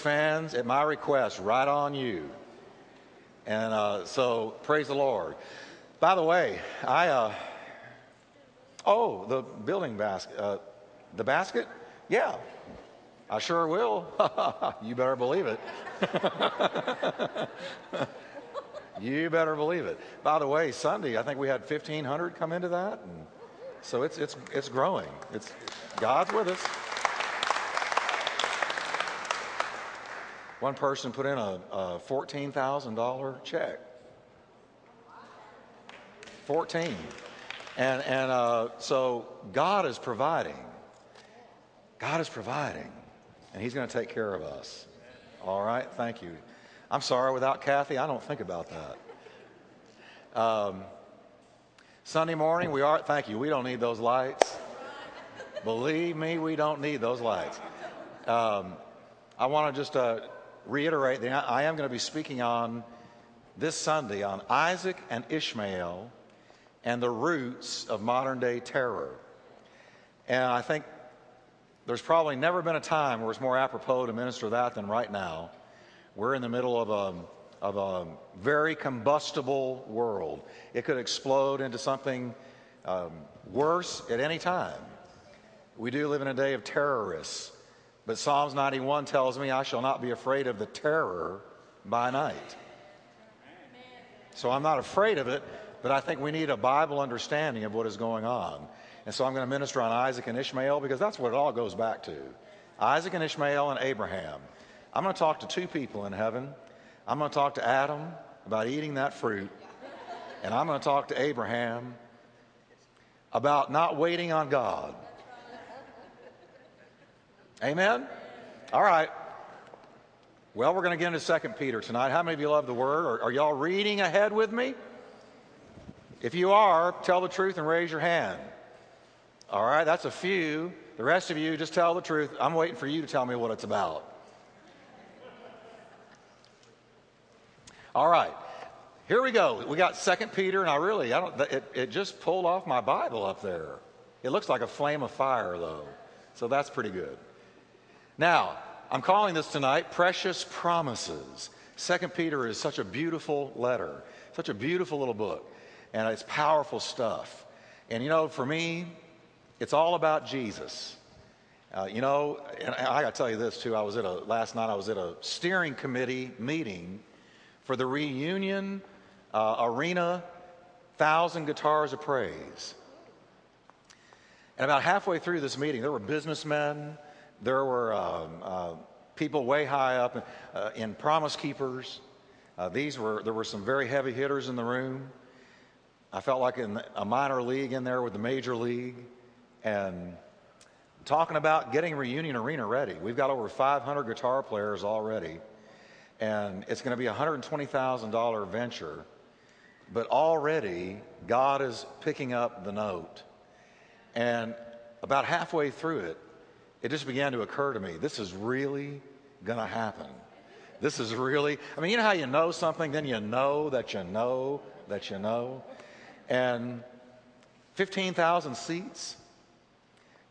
fans, at my request, right on you. And uh, so, praise the Lord. By the way, I, uh, oh, the building basket, uh, the basket? Yeah, I sure will. you better believe it. you better believe it. By the way, Sunday, I think we had 1,500 come into that. And so it's, it's, it's growing. It's, God's with us. One person put in a, a $14,000 check. 14. And, and uh, so God is providing. God is providing. And He's going to take care of us. All right? Thank you. I'm sorry, without Kathy, I don't think about that. Um, Sunday morning, we are, thank you, we don't need those lights. Believe me, we don't need those lights. Um, I want to just uh, reiterate that I am going to be speaking on this Sunday on Isaac and Ishmael and the roots of modern day terror. And I think there's probably never been a time where it's more apropos to minister that than right now. We're in the middle of a, of a very combustible world. It could explode into something um, worse at any time. We do live in a day of terrorists but Psalms 91 tells me, I shall not be afraid of the terror by night. So I'm not afraid of it, but I think we need a Bible understanding of what is going on. And so I'm going to minister on Isaac and Ishmael because that's what it all goes back to Isaac and Ishmael and Abraham. I'm going to talk to two people in heaven. I'm going to talk to Adam about eating that fruit, and I'm going to talk to Abraham about not waiting on God. Amen? All right. Well, we're going to get into Second Peter tonight. How many of you love the Word? Are, are y'all reading ahead with me? If you are, tell the truth and raise your hand. All right, that's a few. The rest of you, just tell the truth. I'm waiting for you to tell me what it's about. All right, here we go. We got Second Peter, and I really, I don't. It, it just pulled off my Bible up there. It looks like a flame of fire, though, so that's pretty good. Now, I'm calling this tonight Precious Promises. Second Peter is such a beautiful letter, such a beautiful little book, and it's powerful stuff. And you know, for me, it's all about Jesus. Uh, you know, and I got to tell you this too. I was at a last night. I was at a steering committee meeting for the reunion uh, arena, thousand guitars of praise. And about halfway through this meeting, there were businessmen, there were um, uh, people way high up uh, in Promise Keepers. Uh, these were there were some very heavy hitters in the room. I felt like in a minor league in there with the major league, and talking about getting Reunion Arena ready. We've got over 500 guitar players already, and it's going to be a $120,000 venture. But already, God is picking up the note. And about halfway through it, it just began to occur to me this is really going to happen. This is really, I mean, you know how you know something, then you know that you know that you know? And 15,000 seats,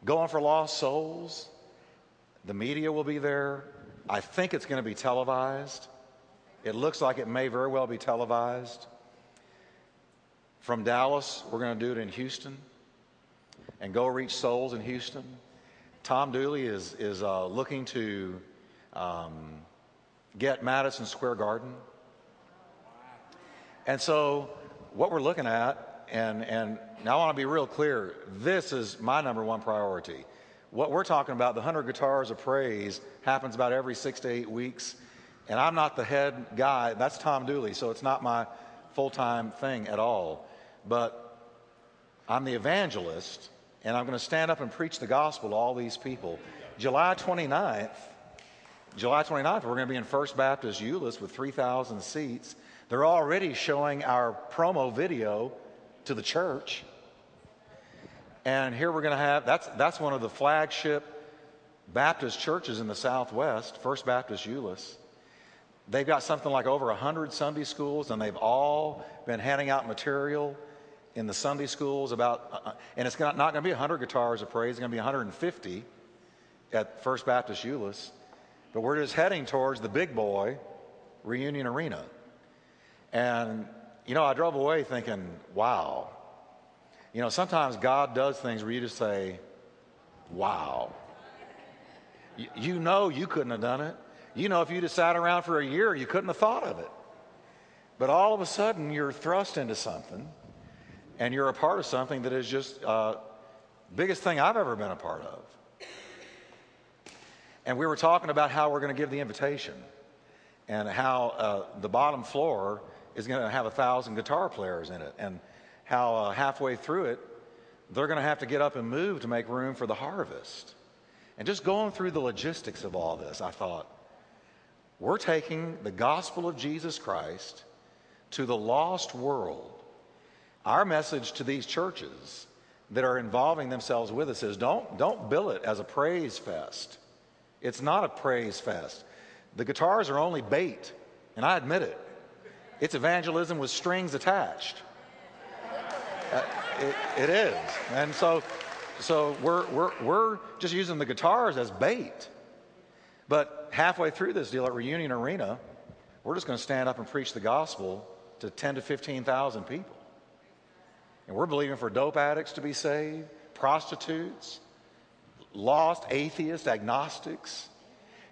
going for lost souls. The media will be there. I think it's going to be televised. It looks like it may very well be televised. From Dallas, we're going to do it in Houston and go reach souls in Houston. Tom Dooley is, is uh, looking to um, get Madison Square Garden. And so, what we're looking at, and, and now I want to be real clear this is my number one priority. What we're talking about, the 100 guitars of praise, happens about every six to eight weeks. And I'm not the head guy, that's Tom Dooley, so it's not my full time thing at all. But I'm the evangelist, and I'm going to stand up and preach the gospel to all these people. July 29th, July 29th, we're going to be in First Baptist Euless with 3,000 seats. They're already showing our promo video to the church. And here we're going to have that's, that's one of the flagship Baptist churches in the Southwest, First Baptist Euless. They've got something like over 100 Sunday schools, and they've all been handing out material in the Sunday schools about, uh, uh and it's not, not going to be 100 guitars of praise, it's going to be 150 at First Baptist Euless. but we're just heading towards the big boy reunion arena. And, you know, I drove away thinking, wow. You know, sometimes God does things where you just say, wow. You, know you couldn't have done it. You know, if you just sat around for a year, you couldn't have thought of it. But all of a sudden, you're thrust into something, and you're a part of something that is just uh, biggest thing I've ever been a part of. And we were talking about how we're going to give the invitation, and how uh, the bottom floor is going to have a thousand guitar players in it, and how uh, halfway through it, they're going to have to get up and move to make room for the harvest. And just going through the logistics of all this, I thought, we're taking the gospel of Jesus Christ to the lost world. Our message to these churches that are involving themselves with us is don't, don't bill it as a praise fest. It's not a praise fest. The guitars are only bait, and I admit it. It's evangelism with strings attached. Uh, it, it is. And so, so we're, we're, we're just using the guitars as bait. But halfway through this deal at Reunion Arena, we're just going to stand up and preach the gospel to 10 to 15,000 people. And we're believing for dope addicts to be saved, prostitutes, lost atheists, agnostics.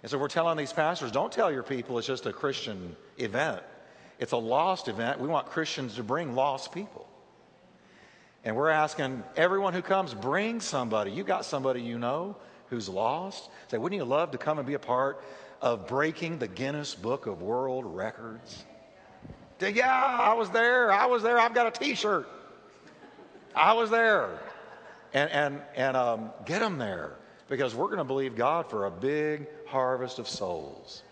And so we're telling these pastors don't tell your people it's just a Christian event, it's a lost event. We want Christians to bring lost people. And we're asking everyone who comes, bring somebody. You got somebody you know who's lost. Say, wouldn't you love to come and be a part of breaking the Guinness Book of World Records? Yeah, I was there. I was there. I've got a t shirt. I was there. And, and, and um, get them there because we're going to believe God for a big harvest of souls.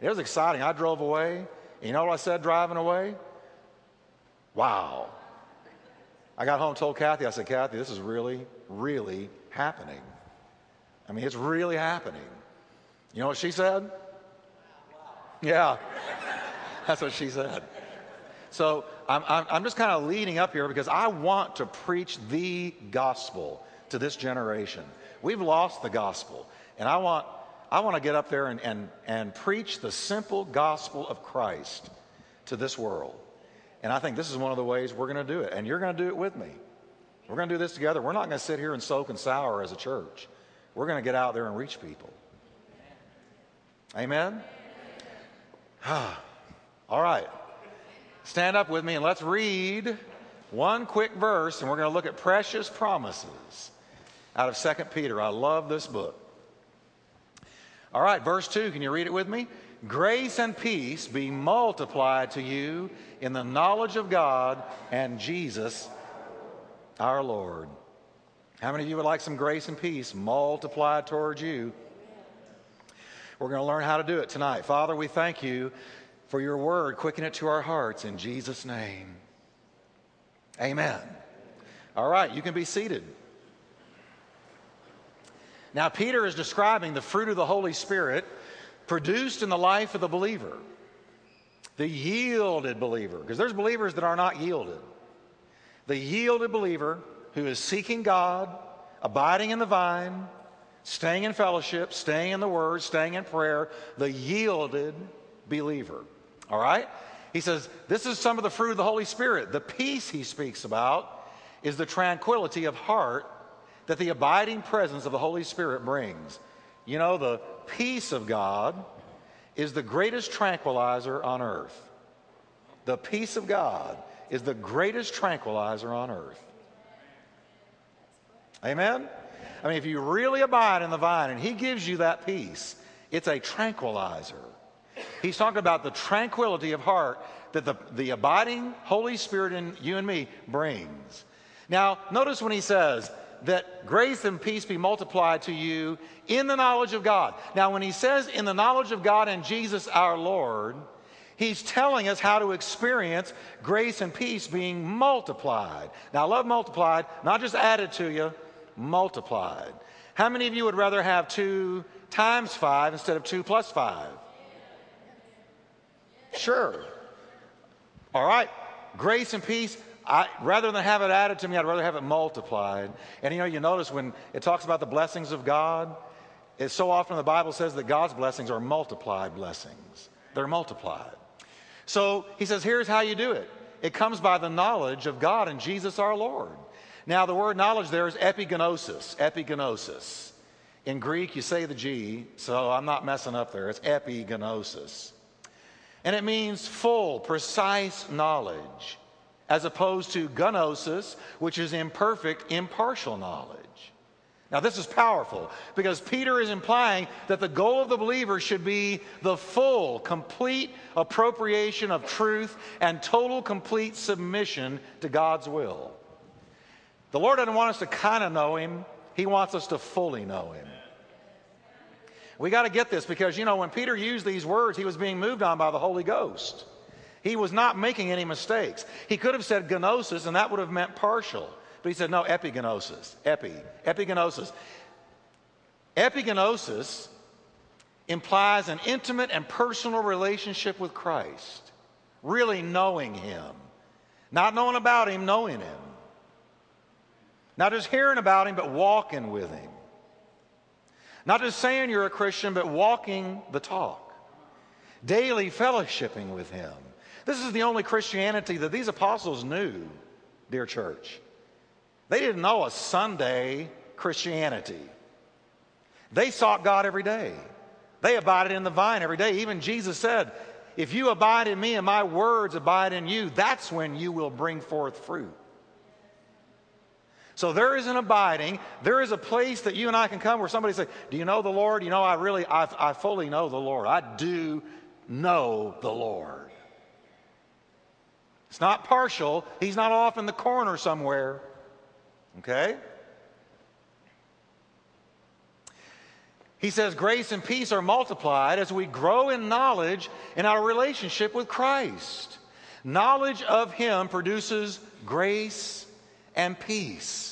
It was exciting. I drove away. You know what I said driving away? Wow. I got home told Kathy, I said, Kathy, this is really, really happening. I mean, it's really happening. You know what she said? Yeah. That's what she said. So I'm, I'm just kind of leading up here because I want to preach the gospel to this generation. We've lost the gospel. And I want, I want to get up there and, and, and preach the simple gospel of Christ to this world. And I think this is one of the ways we're going to do it. And you're going to do it with me. We're going to do this together. We're not going to sit here and soak and sour as a church. We're going to get out there and reach people. Amen? All right. Stand up with me and let's read one quick verse, and we're going to look at precious promises out of 2 Peter. I love this book. All right, verse 2, can you read it with me? Grace and peace be multiplied to you in the knowledge of God and Jesus our Lord. How many of you would like some grace and peace multiplied towards you? We're going to learn how to do it tonight. Father, we thank you for your word. Quicken it to our hearts in Jesus' name. Amen. All right, you can be seated. Now, Peter is describing the fruit of the Holy Spirit produced in the life of the believer, the yielded believer, because there's believers that are not yielded. The yielded believer who is seeking God, abiding in the vine, staying in fellowship, staying in the Word, staying in prayer, the yielded believer. All right? He says, This is some of the fruit of the Holy Spirit. The peace he speaks about is the tranquility of heart that the abiding presence of the Holy Spirit brings. You know, the peace of God is the greatest tranquilizer on earth. The peace of God is the greatest tranquilizer on earth. Amen? I mean, if you really abide in the vine and He gives you that peace, it's a tranquilizer. He's talking about the tranquility of heart that the, the abiding Holy Spirit in you and me brings. Now, notice when he says that grace and peace be multiplied to you in the knowledge of God. Now, when he says in the knowledge of God and Jesus our Lord, he's telling us how to experience grace and peace being multiplied. Now, love multiplied, not just added to you, multiplied. How many of you would rather have two times five instead of two plus five? Sure. All right. Grace and peace. I, rather than have it added to me, I'd rather have it multiplied. And you know, you notice when it talks about the blessings of God, It's so often the Bible says that God's blessings are multiplied blessings. They're multiplied. So he says, here's how you do it. It comes by the knowledge of God and Jesus our Lord. Now, the word knowledge there is epigenosis. Epigenosis. In Greek, you say the G, so I'm not messing up there. It's epigenosis. And it means full, precise knowledge, as opposed to gnosis, which is imperfect, impartial knowledge. Now, this is powerful because Peter is implying that the goal of the believer should be the full, complete appropriation of truth and total, complete submission to God's will. The Lord doesn't want us to kind of know Him, He wants us to fully know Him. We got to get this because, you know, when Peter used these words, he was being moved on by the Holy Ghost. He was not making any mistakes. He could have said gnosis, and that would have meant partial. But he said, no, epigenosis. Epi. Epigenosis. Epigenosis implies an intimate and personal relationship with Christ, really knowing Him. Not knowing about Him, knowing Him. Not just hearing about Him, but walking with Him. Not just saying you're a Christian, but walking the talk. Daily fellowshipping with Him. This is the only Christianity that these apostles knew, dear church. They didn't know a Sunday Christianity. They sought God every day. They abided in the vine every day. Even Jesus said, If you abide in me and my words abide in you, that's when you will bring forth fruit. So there is an abiding. There is a place that you and I can come where somebody say, "Do you know the Lord?" You know, I really, I, I fully know the Lord. I do know the Lord. It's not partial. He's not off in the corner somewhere. Okay? He says grace and peace are multiplied as we grow in knowledge in our relationship with Christ. Knowledge of Him produces grace and peace.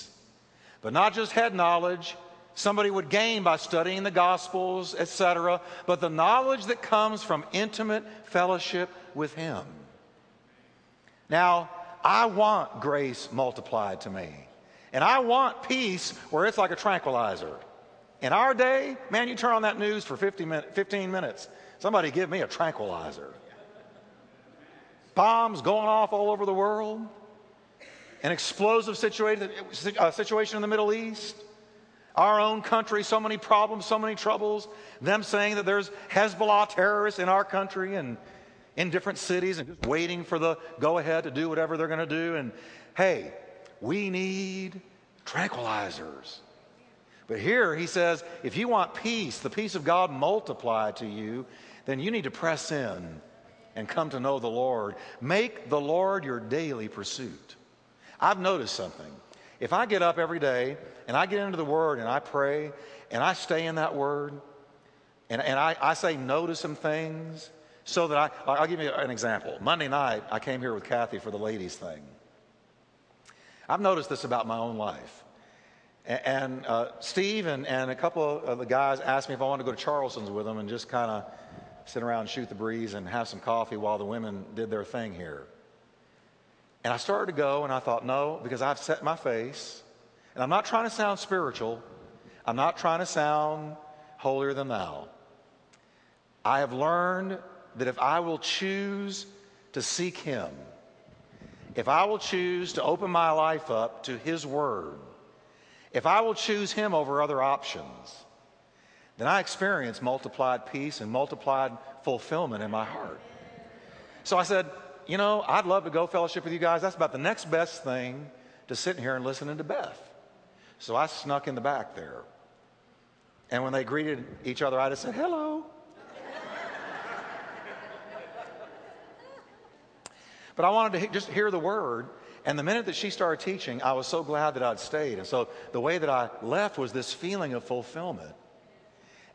But not just head knowledge, somebody would gain by studying the Gospels, etc., but the knowledge that comes from intimate fellowship with Him. Now, I want grace multiplied to me. And I want peace where it's like a tranquilizer. In our day, man, you turn on that news for 50 min- 15 minutes. Somebody give me a tranquilizer. Bombs going off all over the world. An explosive situation, uh, situation in the Middle East. Our own country, so many problems, so many troubles. Them saying that there's Hezbollah terrorists in our country and in different cities and just waiting for the go ahead to do whatever they're going to do. And hey, we need tranquilizers. But here he says, if you want peace, the peace of God multiplied to you, then you need to press in and come to know the Lord. Make the Lord your daily pursuit. I've noticed something. If I get up every day and I get into the Word and I pray and I stay in that Word and, and I, I say no to some things so that I, I'll give you an example. Monday night, I came here with Kathy for the ladies' thing. I've noticed this about my own life. And uh, Steve and, and a couple of the guys asked me if I wanted to go to Charleston's with them and just kind of sit around and shoot the breeze and have some coffee while the women did their thing here. And I started to go, and I thought, no, because I've set my face. And I'm not trying to sound spiritual, I'm not trying to sound holier than thou. I have learned that if I will choose to seek Him, if I will choose to open my life up to His Word, if I will choose Him over other options, then I experience multiplied peace and multiplied fulfillment in my heart. So I said, you know, I'd love to go fellowship with you guys. That's about the next best thing to sitting here and listening to Beth. So I snuck in the back there. And when they greeted each other, I just said, hello. But I wanted to just hear the word. And the minute that she started teaching, I was so glad that I'd stayed. And so the way that I left was this feeling of fulfillment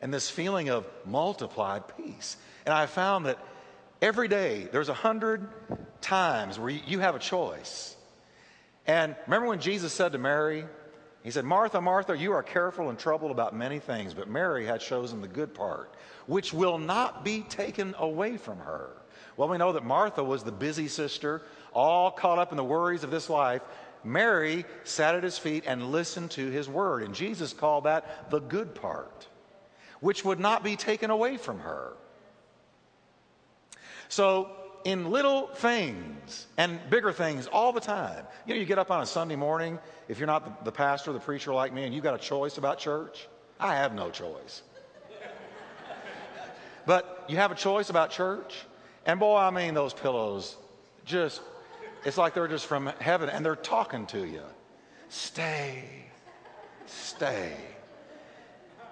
and this feeling of multiplied peace. And I found that every day there's a hundred times where you have a choice. And remember when Jesus said to Mary, He said, Martha, Martha, you are careful and troubled about many things, but Mary had chosen the good part, which will not be taken away from her. Well, we know that Martha was the busy sister, all caught up in the worries of this life. Mary sat at his feet and listened to his word. And Jesus called that the good part. which would not be taken away from her. So, in little things and bigger things all the time, you know, you get up on a Sunday morning, if you're not the, the pastor, the preacher like me, and you've got a choice about church. I have no choice. but you have a choice about church. And boy, I mean, those pillows just, it's like they're just from heaven and they're talking to you. Stay, stay.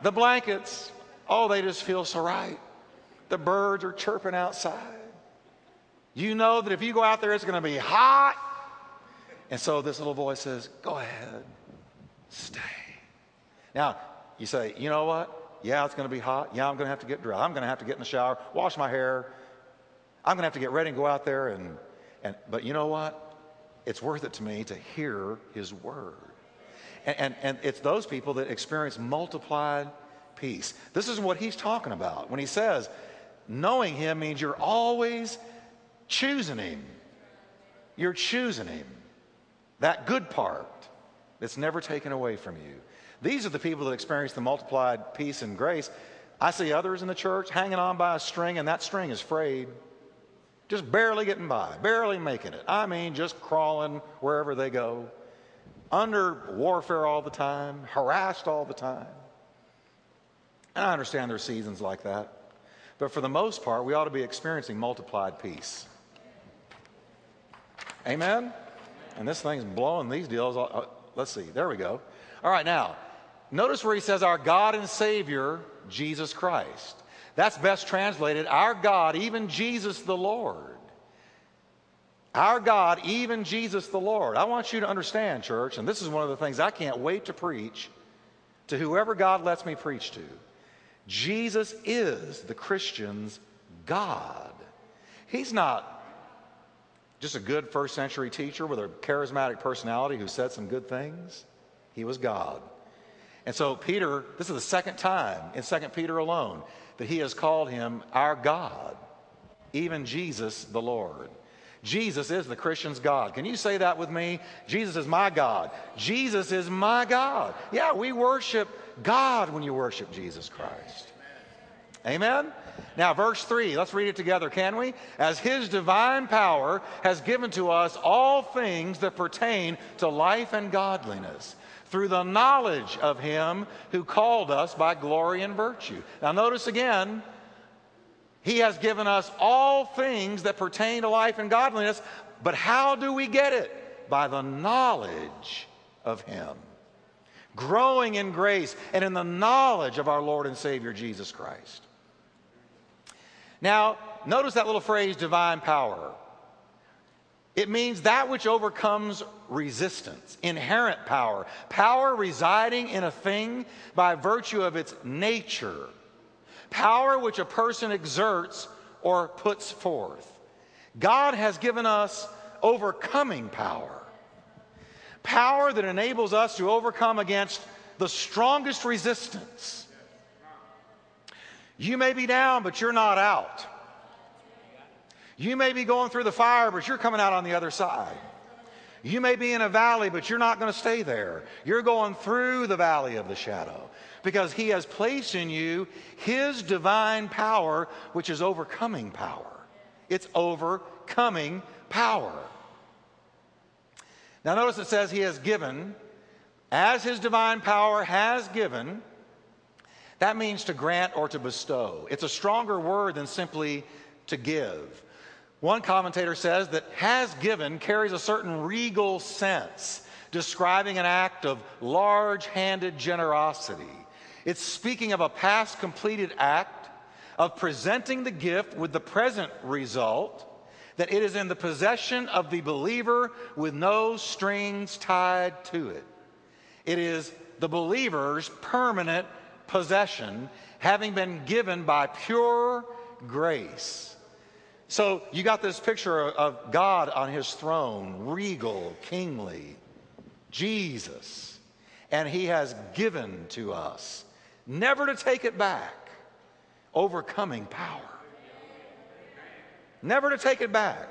The blankets, oh, they just feel so right. The birds are chirping outside. You know that if you go out there, it's going to be hot. And so this little voice says, Go ahead, stay. Now, you say, You know what? Yeah, it's going to be hot. Yeah, I'm going to have to get dry. I'm going to have to get in the shower, wash my hair. I'm going to have to get ready and go out there. And, and, but you know what? It's worth it to me to hear his word. And, and, and it's those people that experience multiplied peace. This is what he's talking about when he says, knowing him means you're always choosing him. You're choosing him. That good part that's never taken away from you. These are the people that experience the multiplied peace and grace. I see others in the church hanging on by a string, and that string is frayed. Just barely getting by, barely making it. I mean, just crawling wherever they go, under warfare all the time, harassed all the time. And I understand there's seasons like that. But for the most part, we ought to be experiencing multiplied peace. Amen? And this thing's blowing these deals. Uh, let's see. There we go. All right, now, notice where he says, Our God and Savior, Jesus Christ. That's best translated, Our God, even Jesus the Lord. Our God, even Jesus the Lord. I want you to understand, church, and this is one of the things I can't wait to preach to whoever God lets me preach to. Jesus is the Christian's God. He's not just a good first century teacher with a charismatic personality who said some good things. He was God. And so, Peter, this is the second time in 2 Peter alone that he has called him our God, even Jesus the Lord. Jesus is the Christian's God. Can you say that with me? Jesus is my God. Jesus is my God. Yeah, we worship God when you worship Jesus Christ. Amen? Now, verse 3, let's read it together, can we? As his divine power has given to us all things that pertain to life and godliness through the knowledge of him who called us by glory and virtue. Now, notice again, he has given us all things that pertain to life and godliness, but how do we get it? By the knowledge of him. Growing in grace and in the knowledge of our Lord and Savior Jesus Christ. Now, notice that little phrase, divine power. It means that which overcomes resistance, inherent power, power residing in a thing by virtue of its nature, power which a person exerts or puts forth. God has given us overcoming power, power that enables us to overcome against the strongest resistance you may be down, but you're not out. You may be going through the fire, but you're coming out on the other side. You may be in a valley, but you're not going to stay there. You're going through the valley of the shadow because He has placed in you His divine power, which is overcoming power. It's overcoming power. Now, notice it says He has given, as His divine power has given, that means to grant or to bestow. It's a stronger word than simply to give. One commentator says that has given carries a certain regal sense, describing an act of large handed generosity. It's speaking of a past completed act of presenting the gift with the present result, that it is in the possession of the believer with no strings tied to it. It is the believer's permanent possession, having been given by pure grace. So you got this picture of God on his throne, regal, kingly, Jesus. And he has given to us, never to take it back, overcoming power. Never to take it back.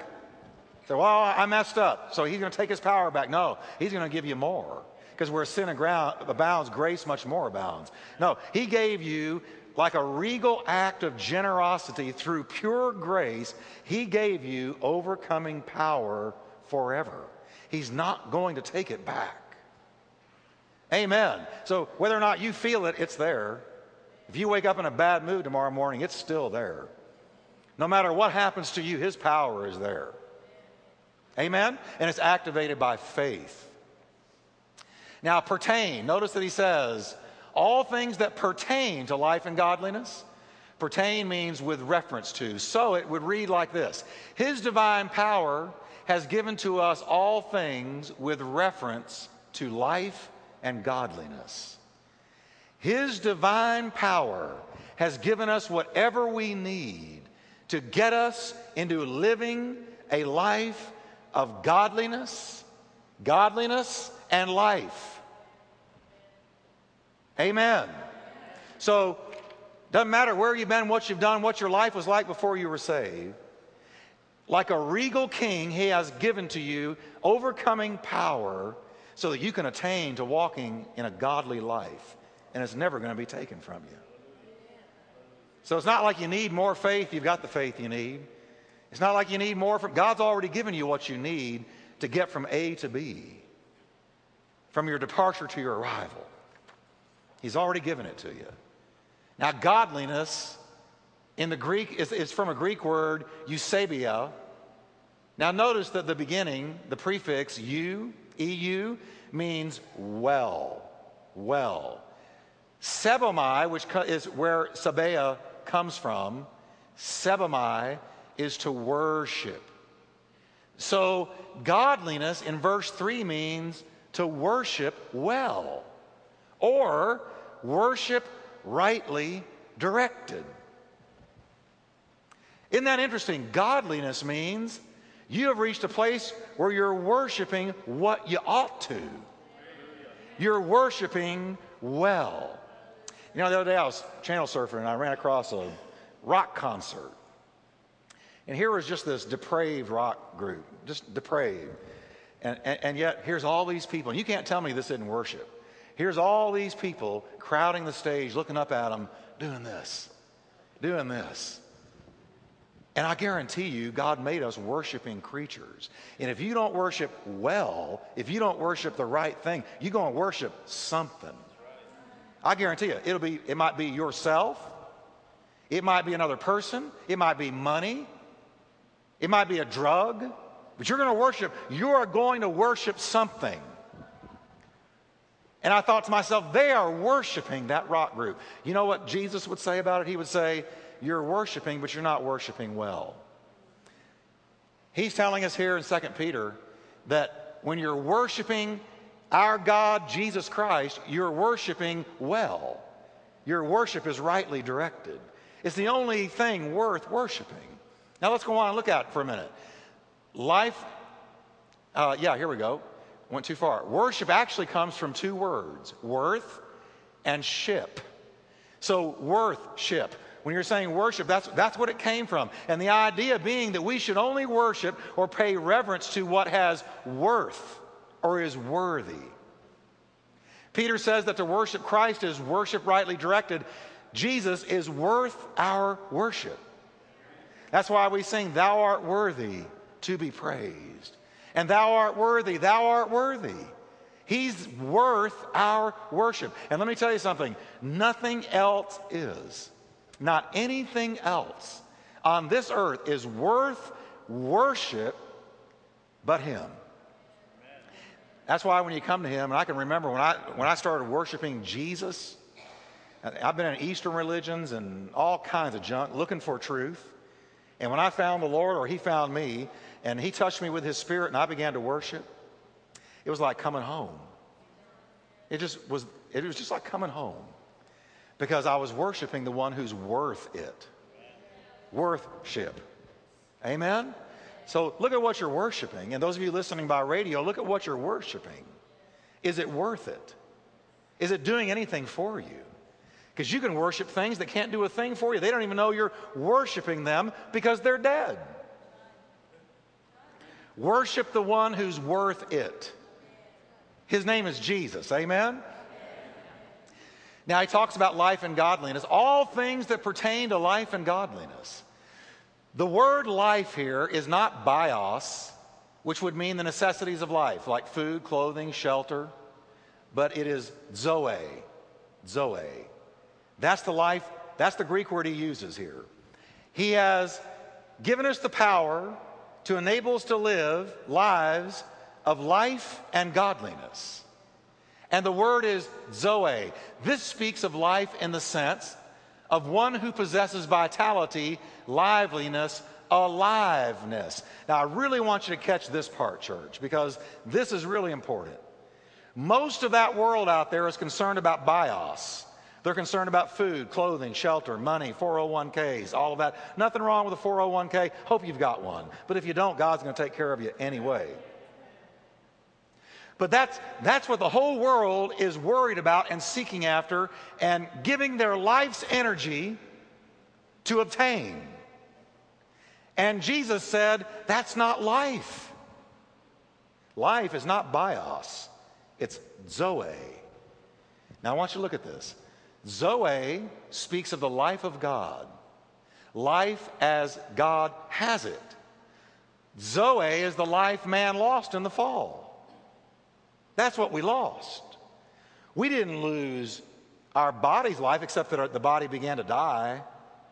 So, well, I messed up. So he's going to take his power back. No, he's going to give you more because where sin abounds, grace much more abounds. No, He gave you like a regal act of generosity through pure grace, He gave you overcoming power forever. He's not going to take it back. Amen. So whether or not you feel it, it's there. If you wake up in a bad mood tomorrow morning, it's still there. No matter what happens to you, His power is there. Amen? And it's activated by faith. Now, pertain, notice that He says, all things that pertain to life and godliness. Pertain means with reference to. So it would read like this His divine power has given to us all things with reference to life and godliness. His divine power has given us whatever we need to get us into living a life of godliness, godliness, and life. Amen. So, doesn't matter where you've been, what you've done, what your life was like before you were saved. Like a regal king, he has given to you overcoming power so that you can attain to walking in a godly life. And it's never going to be taken from you. So it's not like you need more faith, you've got the faith you need. It's not like you need more from God's already given you what you need to get from A to B, from your departure to your arrival. He's already given it to you. Now, godliness in the Greek is, is from a Greek word, eusebia. Now, notice that the beginning, the prefix eu, eu, means well, well. Sebomai, which is where sabea comes from, sebomai is to worship. So, godliness in verse 3 means to worship well or worship rightly directed. Isn't that interesting? Godliness means you have reached a place where you're worshiping what you ought to. You're worshiping well. You know, the other day I was channel surfing and I ran across a rock concert. And here was just this depraved rock group, just depraved. And, and, and yet, here's all these people. And you can't tell me this isn't worship. Here's all these people crowding the stage, looking up at them, doing this, doing this. And I guarantee you, God made us worshiping creatures. And if you don't worship well, if you don't worship the right thing, you're going to worship something. I guarantee you, it'll be, it might be yourself, it might be another person, it might be money, it might be a drug, but you're going to worship, you are going to worship something. And I thought to myself, they are worshiping that rock group. You know what Jesus would say about it? He would say, You're worshiping, but you're not worshiping well. He's telling us here in 2 Peter that when you're worshiping our God, Jesus Christ, you're worshiping well. Your worship is rightly directed. It's the only thing worth worshiping. Now let's go on and look at it for a minute. Life, uh, yeah, here we go went too far. Worship actually comes from two words worth and ship. So, worth-ship. When you're saying worship, that's, that's what it came from. And the idea being that we should only worship or pay reverence to what has worth or is worthy. Peter says that to worship Christ is worship rightly directed. Jesus is worth our worship. That's why we sing, Thou art worthy to be praised and thou art worthy, thou art worthy. He's worth our worship. And let me tell you something nothing else is, not anything else on this earth is worth worship but Him. That's why when you come to Him, and I can remember when I, when I started worshiping Jesus, I've been in Eastern religions and all kinds of junk looking for truth. And when I found the Lord, or He found me, and He touched me with His Spirit, and I began to worship, it was like coming home. It just was, it was just like coming home because I was worshiping the one who's worth it. Worthship. Amen? So look at what you're worshiping. And those of you listening by radio, look at what you're worshiping. Is it worth it? Is it doing anything for you? Because you can worship things that can't do a thing for you. They don't even know you're worshiping them because they're dead. Worship the one who's worth it. His name is Jesus. Amen? Now, he talks about life and godliness, all things that pertain to life and godliness. The word life here is not bios, which would mean the necessities of life, like food, clothing, shelter, but it is zoe. Zoe. That's the life, that's the Greek word he uses here. He has given us the power to enable us to live lives of life and godliness. And the word is zoe. This speaks of life in the sense of one who possesses vitality, liveliness, aliveness. Now, I really want you to catch this part, church, because this is really important. Most of that world out there is concerned about bios. They're concerned about food, clothing, shelter, money, 401ks, all of that. Nothing wrong with a 401k. Hope you've got one. But if you don't, God's going to take care of you anyway. But that's, that's what the whole world is worried about and seeking after and giving their life's energy to obtain. And Jesus said, that's not life. Life is not bios, it's zoe. Now I want you to look at this. Zoe speaks of the life of God, life as God has it. Zoe is the life man lost in the fall. That's what we lost. We didn't lose our body's life except that the body began to die.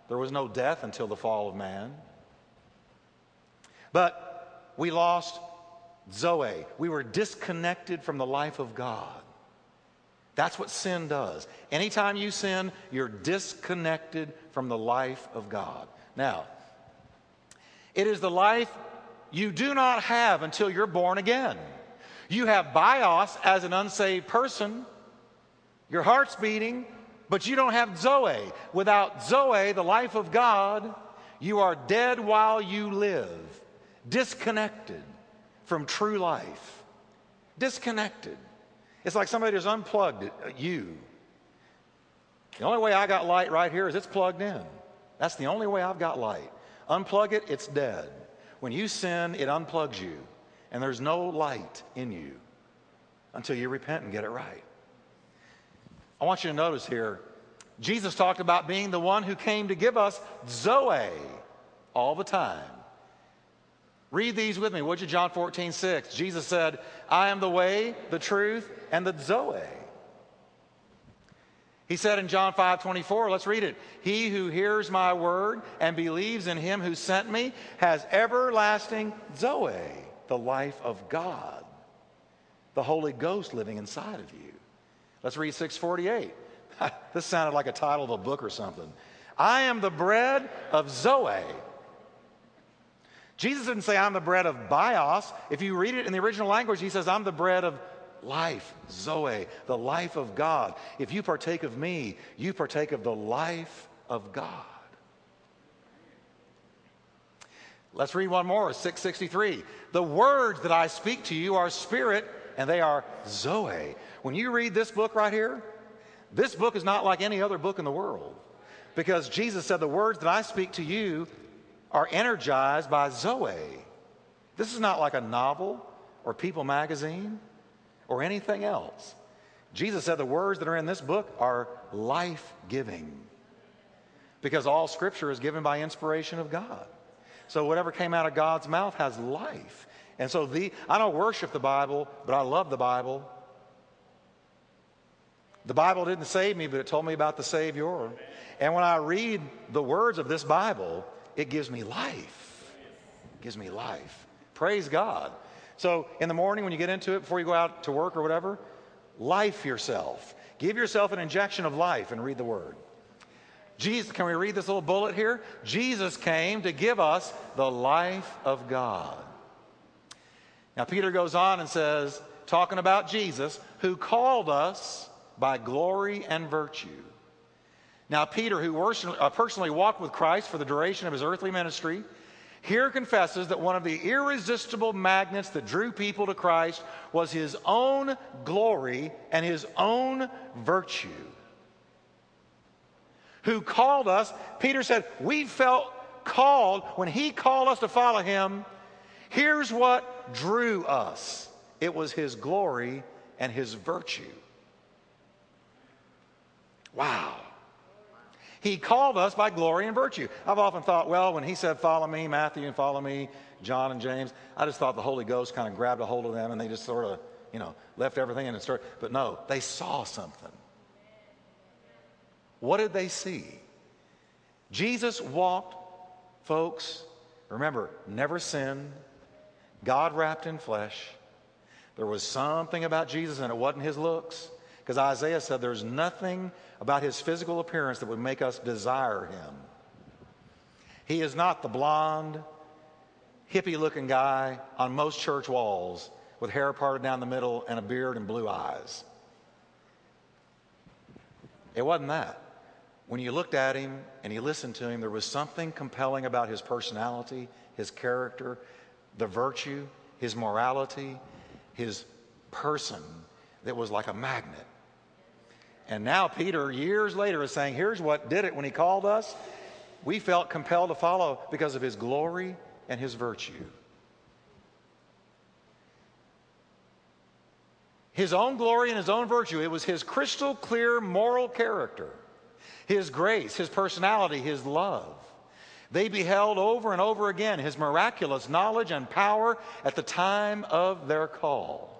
There was no death until the fall of man. But we lost Zoe. We were disconnected from the life of God. That's what sin does. Anytime you sin, you're disconnected from the life of God. Now, it is the life you do not have until you're born again. You have bios as an unsaved person, your heart's beating, but you don't have Zoe. Without Zoe, the life of God, you are dead while you live, disconnected from true life. Disconnected. It's like somebody just unplugged you. The only way I got light right here is it's plugged in. That's the only way I've got light. Unplug it, it's dead. When you sin, it unplugs you, and there's no light in you until you repent and get it right. I want you to notice here, Jesus talked about being the one who came to give us Zoe all the time. Read these with me. Would you, John 14, 6? Jesus said, I am the way, the truth, and the Zoe. He said in John 5 24, let's read it. He who hears my word and believes in him who sent me has everlasting Zoe, the life of God, the Holy Ghost living inside of you. Let's read 648. this sounded like a title of a book or something. I am the bread of Zoe. Jesus didn't say, I'm the bread of bios. If you read it in the original language, he says, I'm the bread of life, Zoe, the life of God. If you partake of me, you partake of the life of God. Let's read one more, 663. The words that I speak to you are spirit and they are Zoe. When you read this book right here, this book is not like any other book in the world because Jesus said, The words that I speak to you are energized by Zoe. This is not like a novel or People magazine or anything else. Jesus said the words that are in this book are life giving because all scripture is given by inspiration of God. So whatever came out of God's mouth has life. And so the I don't worship the Bible, but I love the Bible. The Bible didn't save me, but it told me about the Savior. And when I read the words of this Bible, it gives me life. It gives me life. Praise God. So in the morning when you get into it, before you go out to work or whatever, life yourself. Give yourself an injection of life and read the word. Jesus, can we read this little bullet here? Jesus came to give us the life of God. Now, Peter goes on and says, talking about Jesus, who called us by glory and virtue. Now, Peter, who uh, personally walked with Christ for the duration of his earthly ministry, here confesses that one of the irresistible magnets that drew people to Christ was his own glory and his own virtue. Who called us, Peter said, we felt called when he called us to follow him. Here's what drew us it was his glory and his virtue. Wow. He called us by glory and virtue. I've often thought, well, when he said, Follow me, Matthew, and follow me, John and James, I just thought the Holy Ghost kind of grabbed a hold of them and they just sort of, you know, left everything and started. But no, they saw something. What did they see? Jesus walked, folks, remember, never sinned, God wrapped in flesh. There was something about Jesus, and it wasn't his looks. Because Isaiah said there's nothing about his physical appearance that would make us desire him. He is not the blonde, hippie looking guy on most church walls with hair parted down the middle and a beard and blue eyes. It wasn't that. When you looked at him and you listened to him, there was something compelling about his personality, his character, the virtue, his morality, his person that was like a magnet. And now Peter, years later, is saying, here's what did it when he called us. We felt compelled to follow because of his glory and his virtue. His own glory and his own virtue. It was his crystal clear moral character, his grace, his personality, his love. They beheld over and over again his miraculous knowledge and power at the time of their call.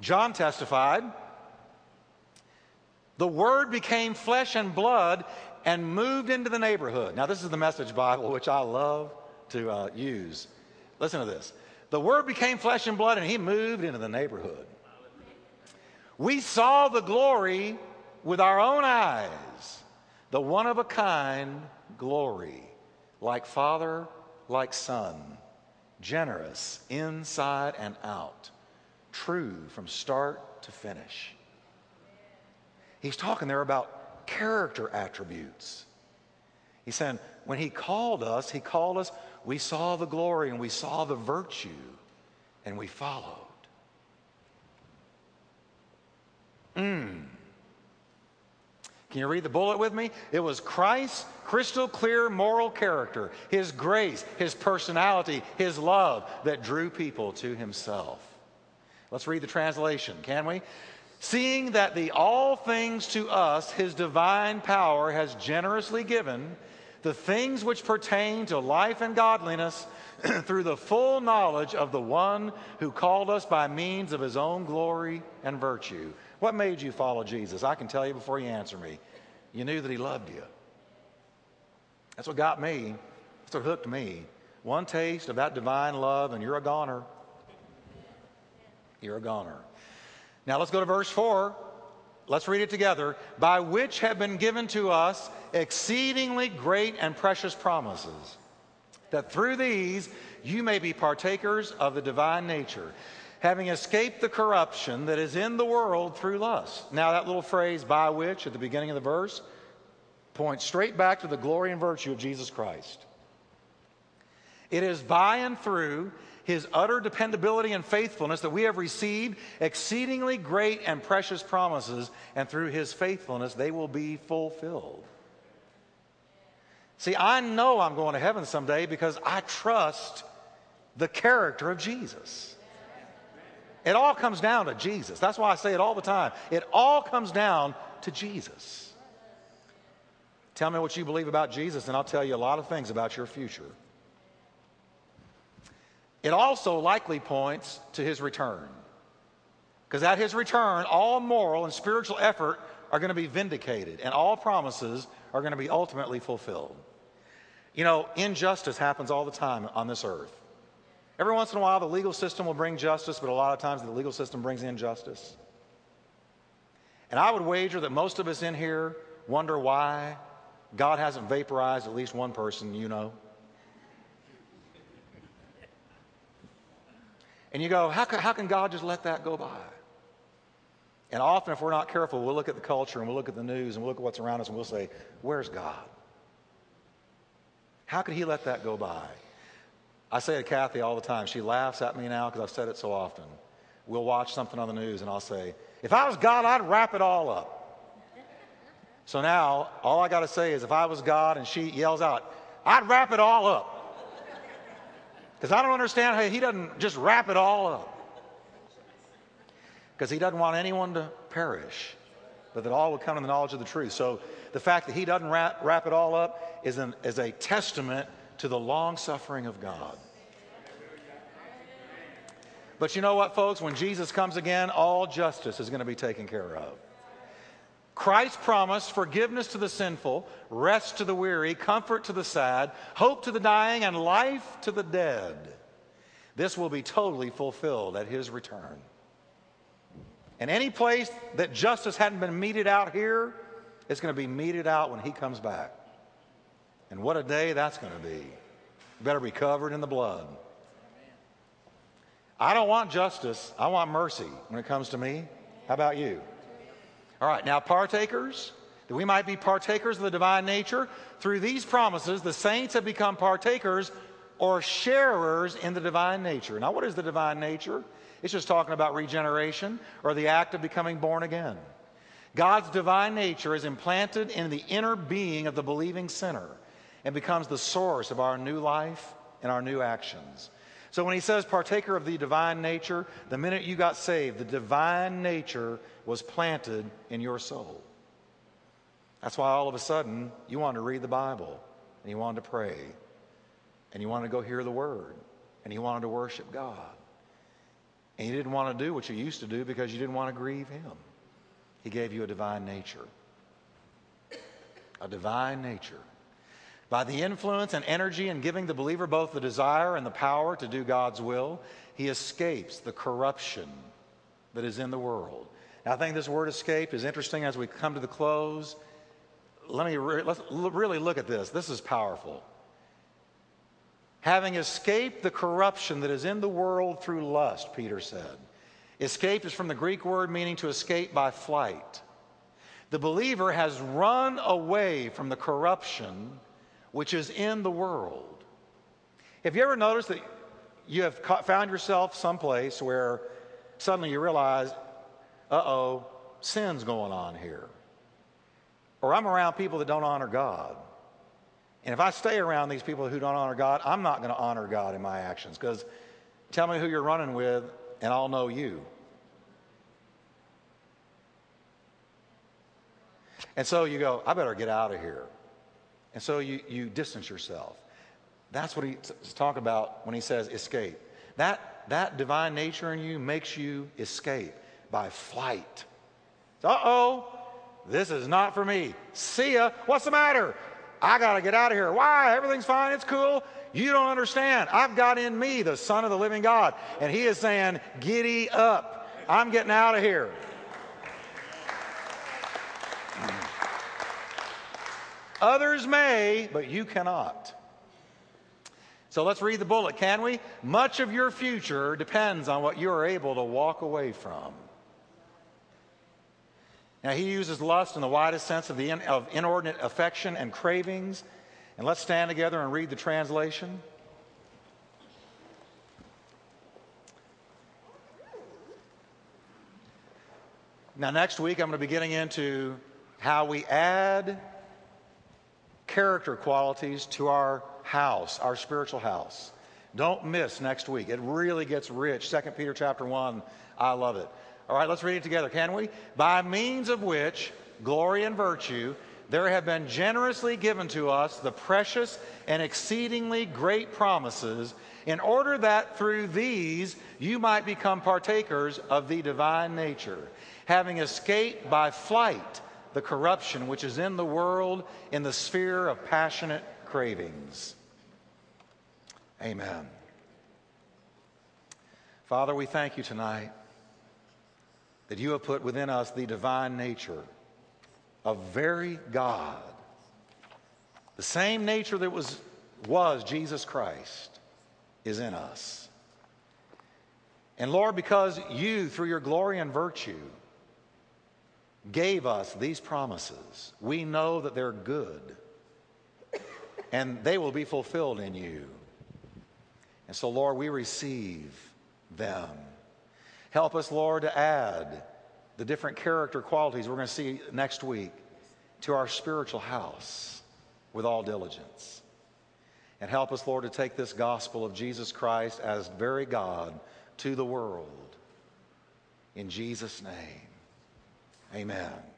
John testified, the Word became flesh and blood and moved into the neighborhood. Now, this is the Message Bible, which I love to uh, use. Listen to this. The Word became flesh and blood and He moved into the neighborhood. We saw the glory with our own eyes, the one of a kind glory, like Father, like Son, generous inside and out, true from start to finish. He's talking there about character attributes. He's saying, when he called us, he called us, we saw the glory and we saw the virtue and we followed. Mmm. Can you read the bullet with me? It was Christ's crystal clear moral character, his grace, his personality, his love that drew people to himself. Let's read the translation, can we? Seeing that the all things to us his divine power has generously given, the things which pertain to life and godliness, through the full knowledge of the one who called us by means of his own glory and virtue. What made you follow Jesus? I can tell you before you answer me. You knew that He loved you. That's what got me. That's what hooked me. One taste of that divine love, and you're a goner. You're a goner. Now let's go to verse 4. Let's read it together. By which have been given to us exceedingly great and precious promises, that through these you may be partakers of the divine nature having escaped the corruption that is in the world through lust. Now, that little phrase, by which, at the beginning of the verse, points straight back to the glory and virtue of Jesus Christ. It is by and through his utter dependability and faithfulness that we have received exceedingly great and precious promises, and through his faithfulness, they will be fulfilled. See, I know I'm going to heaven someday because I trust the character of Jesus. It all comes down to Jesus. That's why I say it all the time. It all comes down to Jesus. Tell me what you believe about Jesus, and I'll tell you a lot of things about your future. It also likely points to his return. Because at his return, all moral and spiritual effort are going to be vindicated, and all promises are going to be ultimately fulfilled. You know, injustice happens all the time on this earth. Every once in a while, the legal system will bring justice, but a lot of times the legal system brings injustice. And I would wager that most of us in here wonder why God hasn't vaporized at least one person you know. And you go, how can, how can God just let that go by? And often, if we're not careful, we'll look at the culture and we'll look at the news and we'll look at what's around us and we'll say, Where's God? How could He let that go by? I say to Kathy all the time, she laughs at me now because I've said it so often. We'll watch something on the news and I'll say, if I was God, I'd wrap it all up. So now, all I got to say is if I was God and she yells out, I'd wrap it all up. Because I don't understand how he doesn't just wrap it all up. Because he doesn't want anyone to perish. but that all would come to the knowledge of the truth. So the fact that he doesn't wrap, wrap it all up is, an, is a testament to the long suffering of God. But you know what, folks? When Jesus comes again, all justice is going to be taken care of. Christ promised forgiveness to the sinful, rest to the weary, comfort to the sad, hope to the dying, and life to the dead. This will be totally fulfilled at his return. And any place that justice hadn't been meted out here, it's going to be meted out when he comes back. And what a day that's going to be. Better be covered in the blood. I don't want justice, I want mercy when it comes to me. How about you? All right, now, partakers, that we might be partakers of the divine nature. Through these promises, the saints have become partakers or sharers in the divine nature. Now, what is the divine nature? It's just talking about regeneration or the act of becoming born again. God's divine nature is implanted in the inner being of the believing sinner and becomes the source of our new life and our new actions. So when he says partaker of the divine nature, the minute you got saved, the divine nature was planted in your soul. That's why all of a sudden you wanted to read the Bible and you wanted to pray and you wanted to go hear the word and you wanted to worship God. And you didn't want to do what you used to do because you didn't want to grieve him. He gave you a divine nature. A divine nature. By the influence and energy in giving the believer both the desire and the power to do God's will, he escapes the corruption that is in the world. Now, I think this word escape is interesting as we come to the close. Let me re- let's really look at this. This is powerful. Having escaped the corruption that is in the world through lust, Peter said. Escape is from the Greek word meaning to escape by flight. The believer has run away from the corruption which is in the world. Have you ever noticed that you have found yourself someplace where suddenly you realize, uh oh, sin's going on here? Or I'm around people that don't honor God. And if I stay around these people who don't honor God, I'm not going to honor God in my actions because tell me who you're running with and I'll know you. And so you go, I better get out of here. And so you, you distance yourself. That's what he's talking about when he says escape. That, that divine nature in you makes you escape by flight. Uh oh, this is not for me. See ya. What's the matter? I got to get out of here. Why? Everything's fine. It's cool. You don't understand. I've got in me the Son of the living God. And he is saying, Giddy up. I'm getting out of here. Others may, but you cannot. So let's read the bullet, can we? Much of your future depends on what you are able to walk away from. Now, he uses lust in the widest sense of, the in, of inordinate affection and cravings. And let's stand together and read the translation. Now, next week, I'm going to be getting into how we add character qualities to our house, our spiritual house. Don't miss next week. It really gets rich. 2 Peter chapter 1, I love it. All right, let's read it together, can we? By means of which glory and virtue there have been generously given to us the precious and exceedingly great promises, in order that through these you might become partakers of the divine nature, having escaped by flight the corruption which is in the world in the sphere of passionate cravings. Amen. Father, we thank you tonight that you have put within us the divine nature of very God. The same nature that was, was Jesus Christ is in us. And Lord, because you, through your glory and virtue, gave us these promises. We know that they're good and they will be fulfilled in you. And so, Lord, we receive them. Help us, Lord, to add the different character qualities we're going to see next week to our spiritual house with all diligence. And help us, Lord, to take this gospel of Jesus Christ as very God to the world. In Jesus' name. Amen.